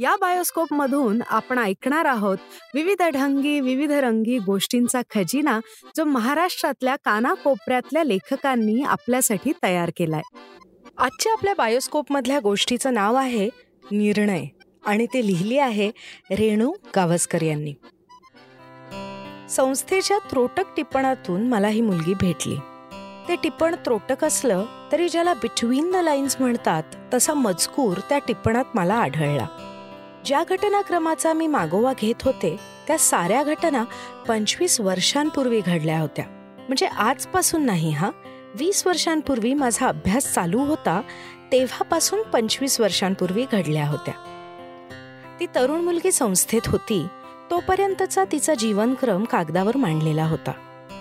या बायोस्कोप मधून आपण ऐकणार आहोत विविध ढंगी विविध रंगी गोष्टींचा खजिना जो महाराष्ट्रातल्या कानाकोपऱ्यातल्या लेखकांनी आपल्यासाठी तयार केलाय. आजच्या आपल्या बायोस्कोप मधल्या गोष्टीचं नाव आहे निर्णय आणि ते लिहिली आहे रेणू गावस्कर यांनी. संस्थेच्या त्रोटक टिपणातून मला ही मुलगी भेटली. ते टिपण त्रोटक असलं तरी ज्याला बिटवीन द लाईन्स म्हणतात तसा मजकूर त्या टिपणात मला आढळला. ज्या घटनाक्रमाचा मी मागोवा घेत होते त्या साऱ्या घटना पंचवीस वर्षांपूर्वी घडल्या होत्या. म्हणजे आजपासून नाही हा? वीस वर्षांपूर्वी माझा अभ्यास चालू होता तेव्हापासून पंचवीस वर्षांपूर्वी घडल्या होत्या. ती तरुण मुलगी संस्थेत होती तोपर्यंतचा तिचा जीवनक्रम कागदावर मांडलेला होता.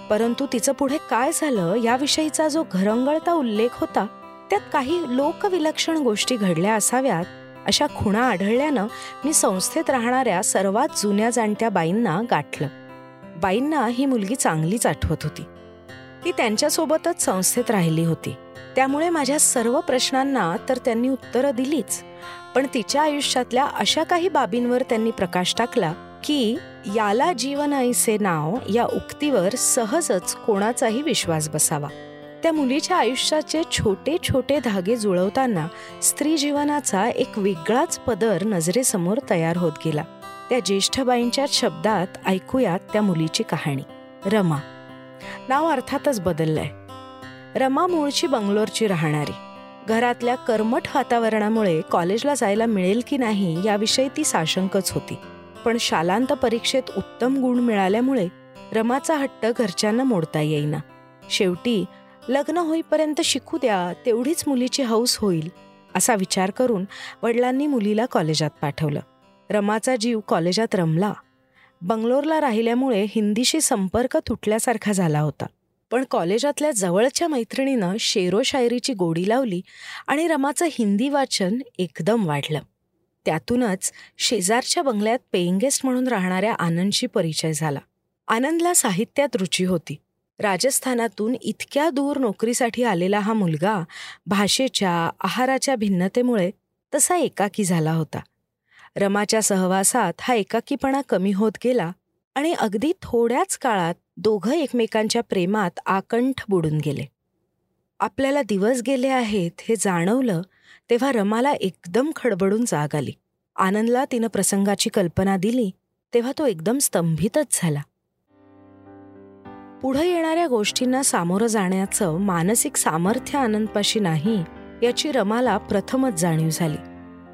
परंतु तिचं पुढे काय झालं याविषयीचा जो घरंगळता उल्लेख होता त्यात काही लोकविलक्षण गोष्टी घडल्या असाव्यात अशा खुणा आढळल्यानं मी संस्थेत राहणाऱ्या सर्वात जुन्या जाणत्या बाईंना गाठलं. बाईंना ही मुलगी चांगलीच आठवत होती. ती त्यांच्यासोबतच संस्थेत राहिली होती. त्यामुळे माझ्या सर्व प्रश्नांना तर त्यांनी उत्तरं दिलीच. पण तिच्या आयुष्यातल्या अशा काही बाबींवर त्यांनी प्रकाश टाकला की याला जीवन ऐसे नाव या उक्तीवर सहजच कोणाचाही विश्वास बसावा. त्या मुलीच्या आयुष्याचे छोटे छोटे धागे जुळवताना स्त्री जीवनाचा एक वेगळाच पदर नजरेसमोर तयार होत गेला. त्या ज्येष्ठबाईंच्या शब्दात ऐकूयात त्या मुलीची कहाणी. रमा. नाव अर्थातच बदललंय. रमा मूळची बंगलोरची राहणारी. घरातल्या कर्मठ वातावरणामुळे कॉलेजला जायला मिळेल की नाही याविषयी ती साशंकच होती. पण शालांत परीक्षेत उत्तम गुण मिळाल्यामुळे रमाचा हट्ट घरच्यांना मोडता येईना. शेवटी लग्न होईपर्यंत शिकू द्या तेवढीच मुलीची हौस होईल असा विचार करून वडिलांनी मुलीला कॉलेजात पाठवलं. रमाचा जीव कॉलेजात रमला. बंगलोरला राहिल्यामुळे हिंदीशी संपर्क तुटल्यासारखा झाला होता. पण कॉलेजातल्या जवळच्या मैत्रिणीनं शेरो शायरीची गोडी लावली आणि रमाचं हिंदी वाचन एकदम वाढलं. त्यातूनच शेजारच्या बंगल्यात पेईंग गेस्ट म्हणून राहणाऱ्या आनंदशी परिचय झाला. आनंदला साहित्यात रुची होती. राजस्थानातून इतक्या दूर नोकरीसाठी आलेला हा मुलगा भाषेच्या आहाराच्या भिन्नतेमुळे तसा एकाकी झाला होता. रमाच्या सहवासात हा एकाकीपणा कमी होत गेला आणि अगदी थोड्याच काळात दोघं एकमेकांच्या प्रेमात आकंठ बुडून गेले. आपल्याला दिवस गेले आहेत हे जाणवलं तेव्हा रमाला एकदम खडबडून जाग आली. आनंदला तिनं प्रसंगाची कल्पना दिली तेव्हा तो एकदम स्तंभितच झाला. पुढे येणाऱ्या गोष्टींना सामोरं जाण्याचं मानसिक सामर्थ्य आनंदपाशी नाही याची रमाला प्रथमच जाणीव झाली.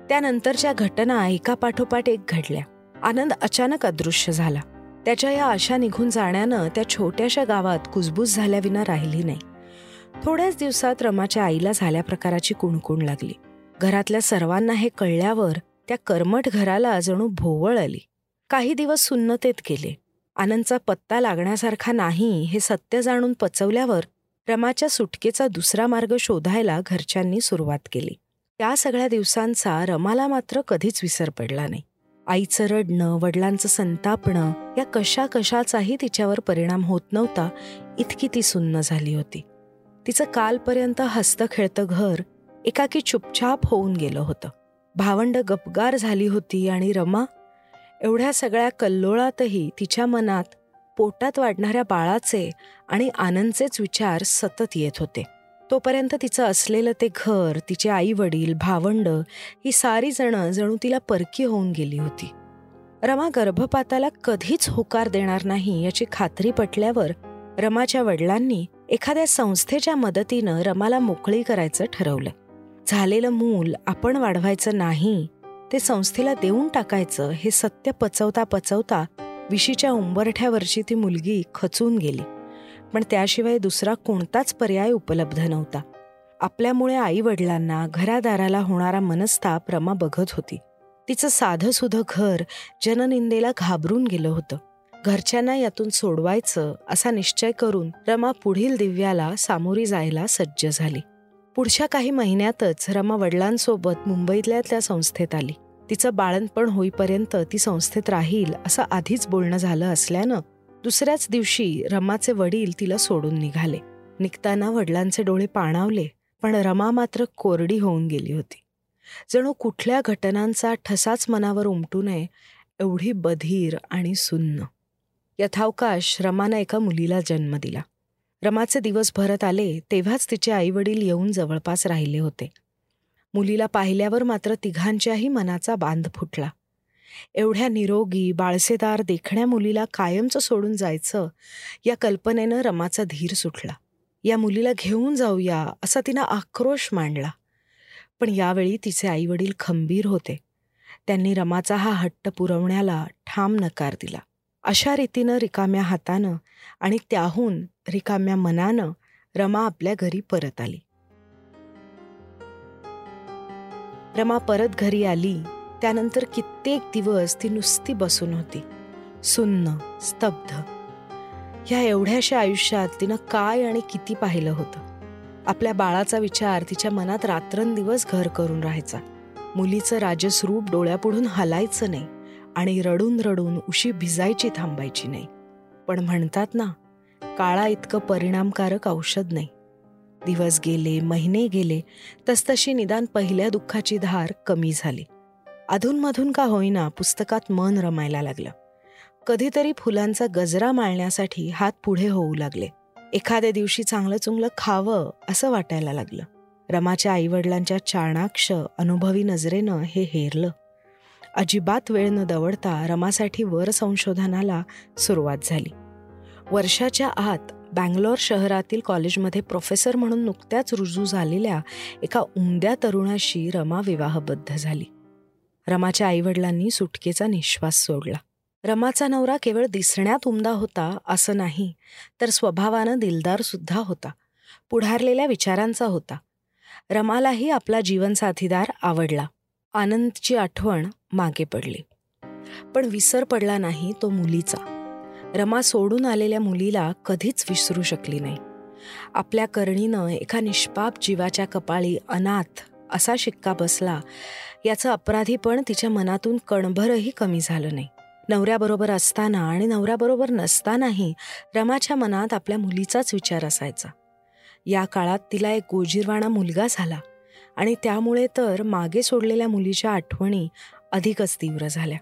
त्यानंतरच्या घटना एकापाठोपाठ एक घडल्या. आनंद अचानक अदृश्य झाला. त्याच्या या आशा निघून जाण्यानं त्या छोट्याशा गावात कुजबूज झाल्याविना राहिली नाही. थोड्याच दिवसात रमाच्या आईला झाल्या प्रकाराची कुणकुण लागली. घरातल्या सर्वांना हे कळल्यावर त्या कर्मठ घराला जणू भोवळ आली. काही दिवस सुन्नतेत गेले. आनंदचा पत्ता लागण्यासारखा नाही हे सत्य जाणून पचवल्यावर रमाच्या सुटकेचा दुसरा मार्ग शोधायला घरच्यांनी सुरुवात केली. त्या सगळ्या दिवसांचा रमाला मात्र कधीच विसर पडला नाही. आईचं रडणं वडिलांचं संतापणं या कशा कशाचाही तिच्यावर परिणाम होत नव्हता इतकी ती सुन्न झाली होती. तिचं कालपर्यंत हस्त खेळतं घर एकाकी चुपचाप होऊन गेलं होतं. भावंड गपगार झाली होती आणि रमा एवढ्या सगळ्या कल्लोळातही तिच्या मनात पोटात वाढणाऱ्या बाळाचे आणि आनंदचेच विचार सतत येत होते. तोपर्यंत तिचं असलेलं ते घर तिचे आई वडील भावंड ही सारी जणं जणू तिला परकी होऊन गेली होती. रमा गर्भपाताला कधीच होकार देणार नाही याची खात्री पटल्यावर रमाच्या वडिलांनी एखाद्या संस्थेच्या मदतीनं रमाला मोकळी करायचं ठरवलं. झालेलं मूल आपण वाढवायचं नाही ते संस्थेला देऊन टाकायचं हे सत्य पचवता पचवता विशीच्या उंबरठ्यावरची ती मुलगी खचून गेली. पण त्याशिवाय दुसरा कोणताच पर्याय उपलब्ध नव्हता. आपल्यामुळे आई वडिलांना घरादाराला होणारा मनस्ताप रमा बघत होती. तिचं साधंसुधं घर जननिंदेला घाबरून गेलं होतं. घरच्यांना यातून सोडवायचं असा निश्चय करून रमा पुढील दिव्याला सामोरी जायला सज्ज झाली. पुढच्या काही महिन्यातच रमा वडिलांसोबत मुंबईतल्या त्या संस्थेत आली. तिचं बाळणपण होईपर्यंत ती संस्थेत राहील असं आधीच बोलणं झालं असल्यानं दुसऱ्याच दिवशी रमाचे वडील तिला सोडून निघाले. निघताना वडिलांचे डोळे पाणावले पण रमा मात्र कोरडी होऊन गेली होती. जणू कुठल्या घटनांचा ठसाच मनावर उमटू नये एवढी बधीर आणि सुन्न. यथावकाश रमानं एका मुलीला जन्म दिला. रमाचे दिवस भरत आले तेव्हाच तिचे आईवडील येऊन जवळपास राहिले होते. मुलीला पाहिल्यावर मात्र तिघांच्याही मनाचा बांध फुटला. एवढ्या निरोगी बाळसेदार देखण्या मुलीला कायमचं सोडून जायचं या कल्पनेनं रमाचा धीर सुटला. या मुलीला घेऊन जाऊया असा तिनं आक्रोश मांडला. पण यावेळी तिचे आईवडील खंबीर होते. त्यांनी रमाचा हा हट्ट पुरवण्याला ठाम नकार दिला. अशा रीतीनं रिकाम्या हातानं आणि त्याहून रिकाम्या मनानं रमा आपल्या घरी परत आली. रमा परत घरी आली त्यानंतर कित्येक दिवस ती नुसती बसून होती सुन्न स्तब्ध. ह्या एवढ्याशा आयुष्यात तिनं काय आणि किती पाहिलं होतं? आपल्या बाळाचा विचार तिच्या मनात रात्रंदिवस घर करून राहायचा. मुलीचं राजस्वरूप डोळ्यापुढून हलायचं नाही आणि रडून रडून उशी भिजायची थांबायची नाही. पण म्हणतात ना काळा इतकं परिणामकारक औषध नाही. दिवस गेले महिने गेले तसतशी निदान पहिल्या दुःखाची धार कमी झाली. अधूनमधून का होईना पुस्तकात मन रमायला लागलं. कधीतरी फुलांचा गजरा माळण्यासाठी हात पुढे होऊ लागले. एखाद्या दिवशी चांगलं चुंगलं खावं असं वाटायला लागलं. रमाच्या आईवडिलांच्या चाणाक्ष अनुभवी नजरेनं हे हेरलं. अजिबात वेळ न दवडता रमासाठी वर संशोधनाला सुरुवात झाली. वर्षाच्या आत बँगलोर शहरातील कॉलेजमध्ये प्रोफेसर म्हणून नुकत्याच रुजू झालेल्या एका उमद्या तरुणाशी रमा विवाहबद्ध झाली. रमाच्या आईवडिलांनी सुटकेचा निश्वास सोडला. रमाचा नवरा केवळ दिसण्यात उमदा होता असं नाही तर स्वभावानं दिलदार सुद्धा होता. पुढारलेल्या विचारांचा होता. रमालाही आपला जीवनसाथीदार आवडला. आनंदची आठवण मागे पडली. पण विसर पडला नाही तो मुलीचा. रमा सोडून आलेल्या मुलीला कधीच विसरू शकली नाही. आपल्या करणीनं एका निष्पाप जीवाच्या कपाळी अनाथ असा शिक्का बसला याचं अपराधीपण तिच्या मनातून कणभरही कमी झालं नाही. नवऱ्याबरोबर असताना आणि नवऱ्याबरोबर नसतानाही रमाच्या मनात आपल्या मुलीचाच विचार असायचा. या काळात तिला एक गोजीरवाणा मुलगा झाला आणि त्यामुळे तर मागे सोडलेल्या मुलीच्या आठवणी अधिकच तीव्र झाल्या.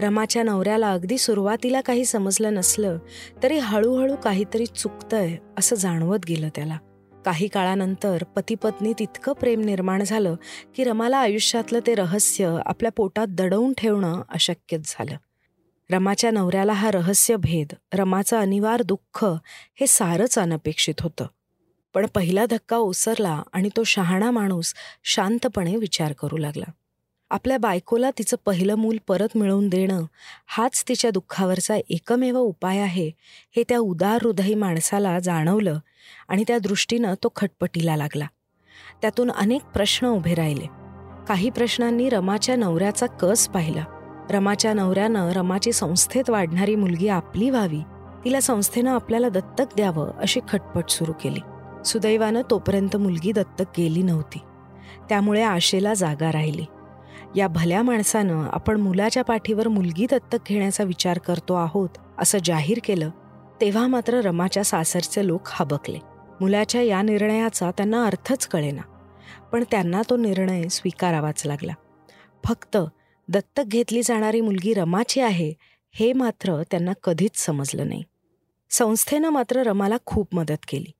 रमाच्या नवऱ्याला अगदी सुरुवातीला काही समजलं नसलं तरी हळूहळू काहीतरी चुकतंय असं जाणवत गेलं त्याला. काही काळानंतर पतीपत्नीत इतकं प्रेम निर्माण झालं की रमाला आयुष्यातलं ते रहस्य आपल्या पोटात दडवून ठेवणं अशक्यच झालं. रमाच्या नवऱ्याला हा रहस्य भेद रमाचं अनिवार्य दुःख हे सारंच अनपेक्षित होतं. पण पहिला धक्का ओसरला आणि तो शहाणा माणूस शांतपणे विचार करू लागला. आपल्या बायकोला तिचं पहिलं मूल परत मिळवून देणं हाच तिच्या दुःखावरचा एकमेव उपाय आहे हे त्या उदार हृदयी माणसाला जाणवलं आणि त्या दृष्टीनं तो खटपटीला लागला. त्यातून अनेक प्रश्न उभे राहिले. काही प्रश्नांनी रमाच्या नवऱ्याचा कस पाहिला? रमाच्या नवऱ्यानं रमाची संस्थेत वाढणारी मुलगी आपली व्हावी तिला संस्थेनं आपल्याला दत्तक द्यावं अशी खटपट सुरू केली. सुदैवानं तोपर्यंत मुलगी दत्तक गेली नव्हती. त्यामुळे आशेला जागा राहिली. या भल्या माणसानं आपण मुलाच्या पाठीवर मुलगी दत्तक घेण्याचा विचार करतो आहोत असं जाहीर केलं तेव्हा मात्र रमाच्या सासरचे लोक हाबकले. मुलाच्या या निर्णयाचा त्यांना अर्थच कळेना. पण त्यांना तो निर्णय स्वीकारावाच लागला. फक्त दत्तक घेतली जाणारी मुलगी रमाची आहे हे मात्र त्यांना कधीच समजलं नाही. संस्थेनं मात्र रमाला खूप मदत केली.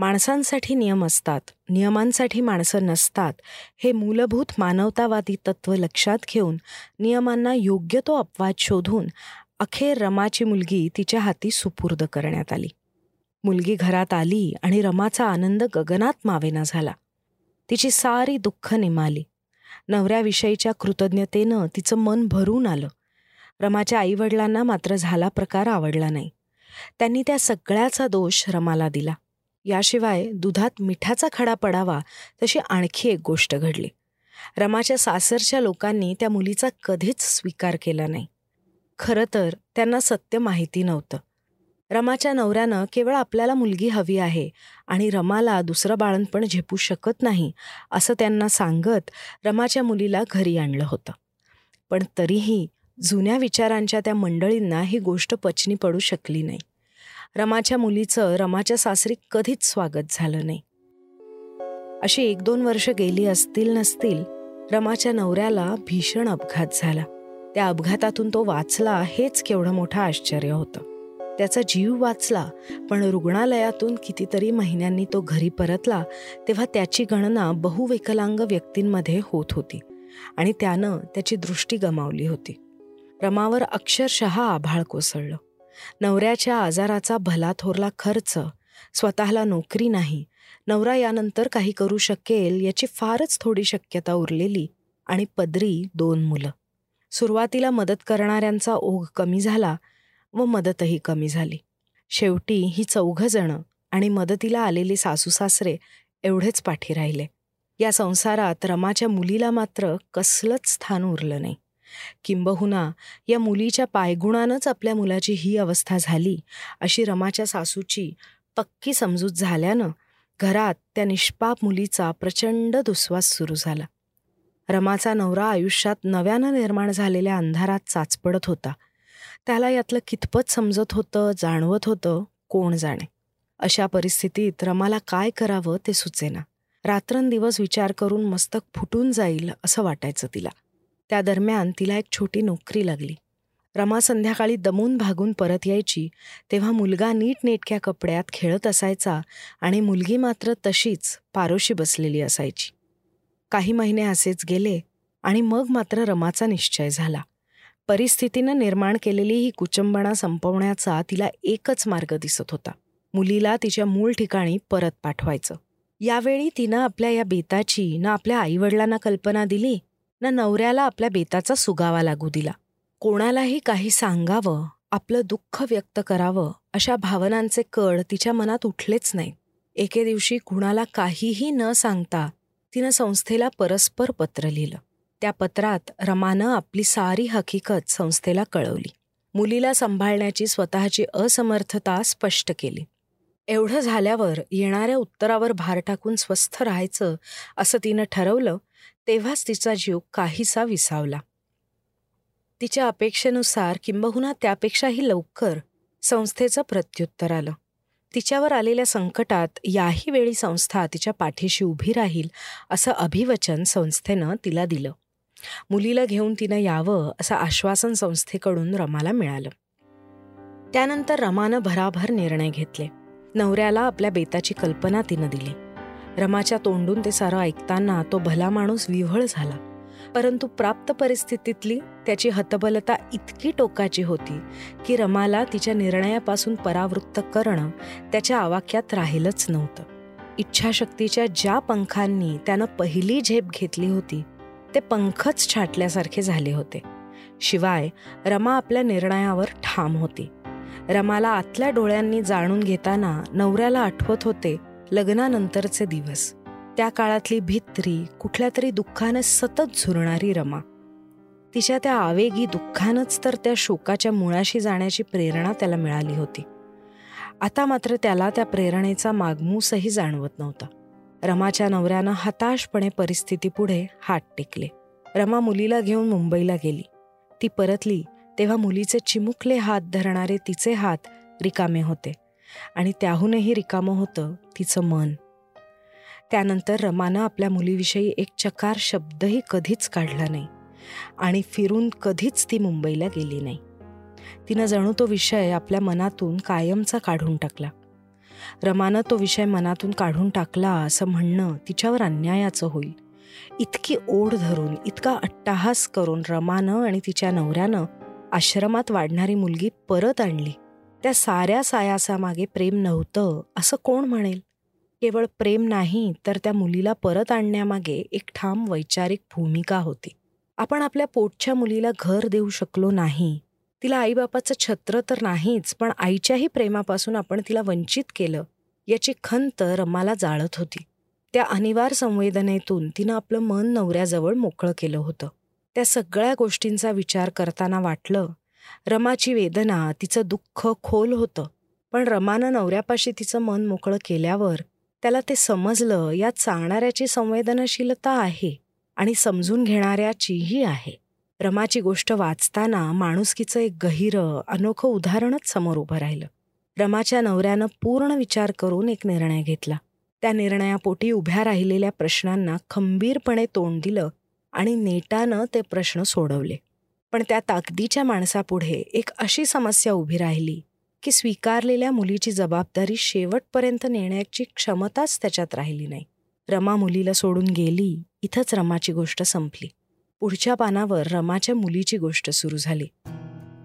माणसांसाठी नियम असतात. नियमांसाठी माणसं नसतात. हे मूलभूत मानवतावादी तत्व लक्षात घेऊन नियमांना योग्य तो अपवाद शोधून अखेर रमाची मुलगी तिच्या हाती सुपूर्द करण्यात आली. मुलगी घरात आली आणि रमाचा आनंद गगनात मावेना झाला. तिची सारी दुःख निमाली. नवऱ्याविषयीच्या कृतज्ञतेनं तिचं मन भरून आलं. रमाच्या आईवडिलांना मात्र झाला प्रकार आवडला नाही. त्यांनी त्या सगळ्याचा दोष रमाला दिला. याशिवाय दुधात मिठाचा खडा पडावा तशी आणखी एक गोष्ट घडली. रमाच्या सासरच्या लोकांनी त्या मुलीचा कधीच स्वीकार केला नाही. खरं तर त्यांना सत्य माहिती नव्हतं. रमाच्या नवऱ्यानं केवळ आपल्याला मुलगी हवी आहे आणि रमाला दुसरं बाळणपण झेपू शकत नाही असं त्यांना सांगत रमाच्या मुलीला घरी आणलं होतं. पण तरीही जुन्या विचारांच्या त्या मंडळींना ही गोष्ट पचनी पडू शकली नाही. रमाच्या मुलीचं रमाच्या सासरी कधीच स्वागत झालं नाही. अशी एक दोन वर्ष गेली असतील नसतील रमाच्या नवऱ्याला भीषण अपघात झाला. त्या अपघातातून तो वाचला हेच केवढं मोठं आश्चर्य होतं. त्याचा जीव वाचला पण रुग्णालयातून कितीतरी महिन्यांनी तो घरी परतला तेव्हा त्याची गणना बहुविकलांग व्यक्तींमध्ये होत होती आणि त्यानं त्याची दृष्टी गमावली होती. रमावर अक्षरशः आभाळ कोसळलं. नवऱ्याच्या आजाराचा भला थोरला खर्च स्वतःला नोकरी नाही नवरा यानंतर काही करू शकेल याची फारच थोडी शक्यता उरलेली आणि पदरी दोन मुलं. सुरुवातीला मदत करणाऱ्यांचा ओघ कमी झाला व मदतही कमी झाली. शेवटी ही चौघजणं आणि मदतीला आलेले सासू सासरे एवढेच पाठी राहिले. या संसारात रमाच्या मुलीला मात्र कसलंच स्थान उरलं नाही. किंबहुना या मुलीच्या पायगुणानंच आपल्या मुलाची ही अवस्था झाली अशी रमाच्या सासूची पक्की समजूत झाल्यानं घरात त्या निष्पाप मुलीचा प्रचंड दुस्वास सुरू झाला. रमाचा नवरा आयुष्यात नव्यानं निर्माण झालेल्या अंधारात चाचपडत होता. त्याला यातलं कितपत समजत होतं जाणवत होतं कोण जाणे? अशा परिस्थितीत रमाला काय करावं ते सुचेना. रात्रंदिवस विचार करून मस्तक फुटून जाईल असं वाटायचं तिला. त्या दरम्यान तिला एक छोटी नोकरी लागली. रमा संध्याकाळी दमून भागून परत यायची तेव्हा मुलगा नीटनेटक्या कपड्यात खेळत असायचा आणि मुलगी मात्र तशीच पारोशी बसलेली असायची. काही महिने असेच गेले आणि मग मात्र रमाचा निश्चय झाला. परिस्थितीनं निर्माण केलेली ही कुचंबणा संपवण्याचा तिला एकच मार्ग दिसत होता. मुलीला तिच्या मूळ ठिकाणी परत पाठवायचं. यावेळी तिनं आपल्या या बेताची ना आपल्या आईवडिलांना कल्पना दिली ना नवऱ्याला आपल्या बेताचा सुगावा लागू दिला. कोणालाही काही सांगावं आपलं दुःख व्यक्त करावं अशा भावनांचे कड तिच्या मनात उठलेच नाही एके दिवशी कुणाला काहीही न सांगता तिनं संस्थेला परस्पर पत्र लिहिलं. त्या पत्रात रमानं आपली सारी हकीकत संस्थेला कळवली. मुलीला सांभाळण्याची स्वतःची असमर्थता स्पष्ट केली. एवढं झाल्यावर येणाऱ्या उत्तरावर भार टाकून स्वस्थ राहायचं असं तिनं ठरवलं तेव्हाच तिचा जीव काहीसा विसावला. तिच्या अपेक्षेनुसार किंबहुना त्यापेक्षाही लवकर संस्थेचं प्रत्युत्तर आलं. तिच्यावर आलेल्या संकटात याही वेळी संस्था तिच्या पाठीशी उभी राहील असं अभिवचन संस्थेनं तिला दिलं. मुलीला घेऊन तिनं यावं असं आश्वासन संस्थेकडून रमाला मिळालं. त्यानंतर रमानं भराभर निर्णय घेतले. नवऱ्याला आपल्या बेताची कल्पना तिनं दिली. रमाच्या तोंडून ते सारं ऐकताना तो भला माणूस विव्हळ झाला. परंतु प्राप्त परिस्थितीतली त्याची हतबलता इतकी टोकाची होती की रमाला तिच्या निर्णयापासून परावृत्त करणं त्याच्या आवाक्यात राहिलंच नव्हतं. इच्छाशक्तीच्या ज्या पंखांनी त्यानं पहिली झेप घेतली होती ते पंखच छाटल्यासारखे झाले होते. शिवाय रमा आपल्या निर्णयावर ठाम होती. रमाला आतल्या डोळ्यांनी जाणून घेताना नवऱ्याला आठवत होते लग्नानंतरचे दिवस. त्या काळातली भित्री कुठल्या तरी दुःखानं सतत झुरणारी रमा. तिच्या त्या आवेगी दुःखानंच तर त्या शोकाच्या मुळाशी जाण्याची प्रेरणा त्याला मिळाली होती. आता मात्र त्याला त्या प्रेरणेचा मागमूसही जाणवत नव्हता. रमाच्या नवऱ्यानं हताशपणे परिस्थितीपुढे हात टेकले. रमा मुलीला घेऊन मुंबईला गेली. ती परतली तेव्हा मुलीचे चिमुकले हात धरणारे तिचे हात रिकामे होते. आणि त्याहूनही रिकामं होतं तिचं मन. त्यानंतर रमानं आपल्या मुलीविषयी एक चकार शब्दही कधीच काढला नाही आणि फिरून कधीच ती मुंबईला गेली नाही. तिनं जणू तो विषय आपल्या मनातून कायमचा काढून टाकला. रमानं तो विषय मनातून काढून टाकला असं म्हणणं तिच्यावर अन्यायाचं होईल. इतकी ओढ धरून इतका अट्टाहास करून रमानं आणि तिच्या नवऱ्यानं आश्रमात वाढणारी मुलगी परत आणली. त्या साऱ्या सायासामागे प्रेम नव्हतं असं कोण म्हणेल? केवळ प्रेम नाही तर त्या मुलीला परत आणण्यामागे एक ठाम वैचारिक भूमिका होती. आपण आपल्या पोटच्या मुलीला घर देऊ शकलो नाही. तिला आईबापाचं छत्र तर नाहीच पण आईच्याही प्रेमापासून आपण तिला वंचित केलं याची खंत रमाला जाळत होती. त्या अनिवार्य संवेदनेतून तिनं आपलं मन नवऱ्याजवळ मोकळं केलं होतं. त्या सगळ्या गोष्टींचा विचार करताना वाटलं रमाची वेदना तिचं दुःख खोल होतं. पण रमानं नवऱ्यापाशी तिचं मन मोकळं केल्यावर त्याला ते समजलं यात सांगणाऱ्याची संवेदनशीलता आहे आणि समजून घेणाऱ्याचीही आहे. रमाची गोष्ट वाचताना माणुसकीचं एक गहिर अनोखं उदाहरणच समोर उभं राहिलं. रमाच्या नवऱ्यानं पूर्ण विचार करून एक निर्णय घेतला. त्या निर्णयापोटी उभ्या राहिलेल्या प्रश्नांना खंबीरपणे तोंड दिलं आणि नेटानं ते प्रश्न सोडवले. पण त्या ताकदीच्या माणसापुढे एक अशी समस्या उभी राहिली की स्वीकारलेल्या मुलीची जबाबदारी शेवटपर्यंत नेण्याची क्षमताच त्याच्यात राहिली नाही. रमा मुलीला सोडून गेली इथंच रमाची गोष्ट संपली. पुढच्या पानावर रमाच्या मुलीची गोष्ट सुरू झाली.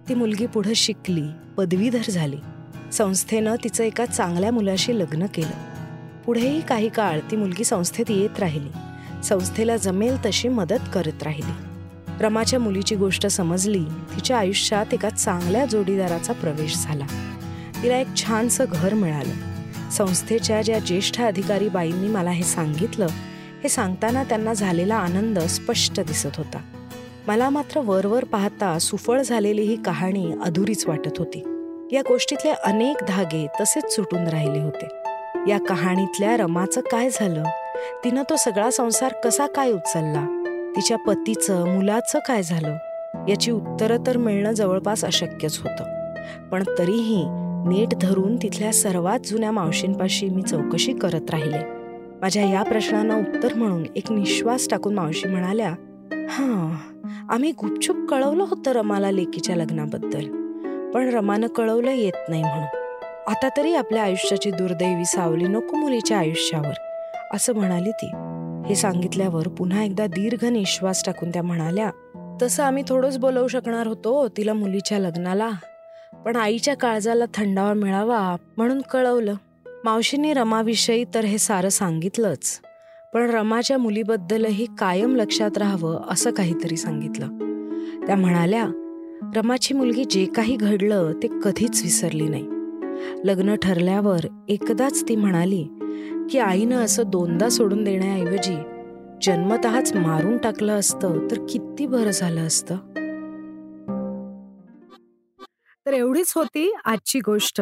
ती मुलगी पुढं शिकली पदवीधर झाली. संस्थेनं तिचं एका चांगल्या मुलाशी लग्न केलं. पुढेही काही काळ ती मुलगी संस्थेत येत राहिली. संस्थेला जमेल तशी मदत करत राहिली. रमाच्या मुलीची गोष्ट समजली तिच्या आयुष्यात एका चांगल्या जोडीदाराचा प्रवेश झाला. तिला एक छानसं घर मिळालं. संस्थेच्या ज्या ज्येष्ठ अधिकारी बाईंनी मला हे सांगितलं हे सांगताना त्यांना झालेला आनंद स्पष्ट दिसत होता. मला मात्र वरवर पाहता सुफळ झालेली ही कहाणी अधुरीच वाटत होती. या गोष्टीतले अनेक धागे तसेच सुटून राहिले होते. या कहाणीतल्या रमाचं काय झालं? तिनं तो सगळा संसार कसा काय उचलला? तिच्या पतीचं मुलाचं काय झालं? याची उत्तरं तर मिळणं जवळपास अशक्यच होतं. पण तरीही नीट धरून तिथल्या सर्वात जुन्या मावशींपाशी मी चौकशी करत राहिले. माझ्या या प्रश्नांना उत्तर म्हणून एक निश्वास टाकून मावशी म्हणाल्या हां आम्ही गुपचूप कळवलं होतं रमाला लेकीच्या लग्नाबद्दल. पण रमानं कळवलं येत नाही म्हणून. आता तरी आपल्या आयुष्याची दुर्दैवी सावली नको मुलीच्या आयुष्यावर असं म्हणाली ती. हे सांगितल्यावर पुन्हा एकदा दीर्घ निश्वास टाकून त्या म्हणाल्या तसं आम्ही थोडंच बोलवू शकणार होतो तिला मुलीच्या लग्नाला. पण आईच्या काळजाला थंडावा मिळावा म्हणून कळवलं. मावशींनी रमाविषयी तर हे सारं सांगितलंच. पण रमाच्या मुलीबद्दलही कायम लक्षात राहावं असं काहीतरी सांगितलं. त्या म्हणाल्या रमाची मुलगी जे काही घडलं ते कधीच विसरली नाही. लग्न ठरल्यावर एकदाच ती म्हणाली की आईनं असं दोनदा सोडून देण्याऐवजी जन्मतःच मारून टाकलं असतं तर किती बरं झालं असतं? तर एवढीच होती आजची गोष्ट.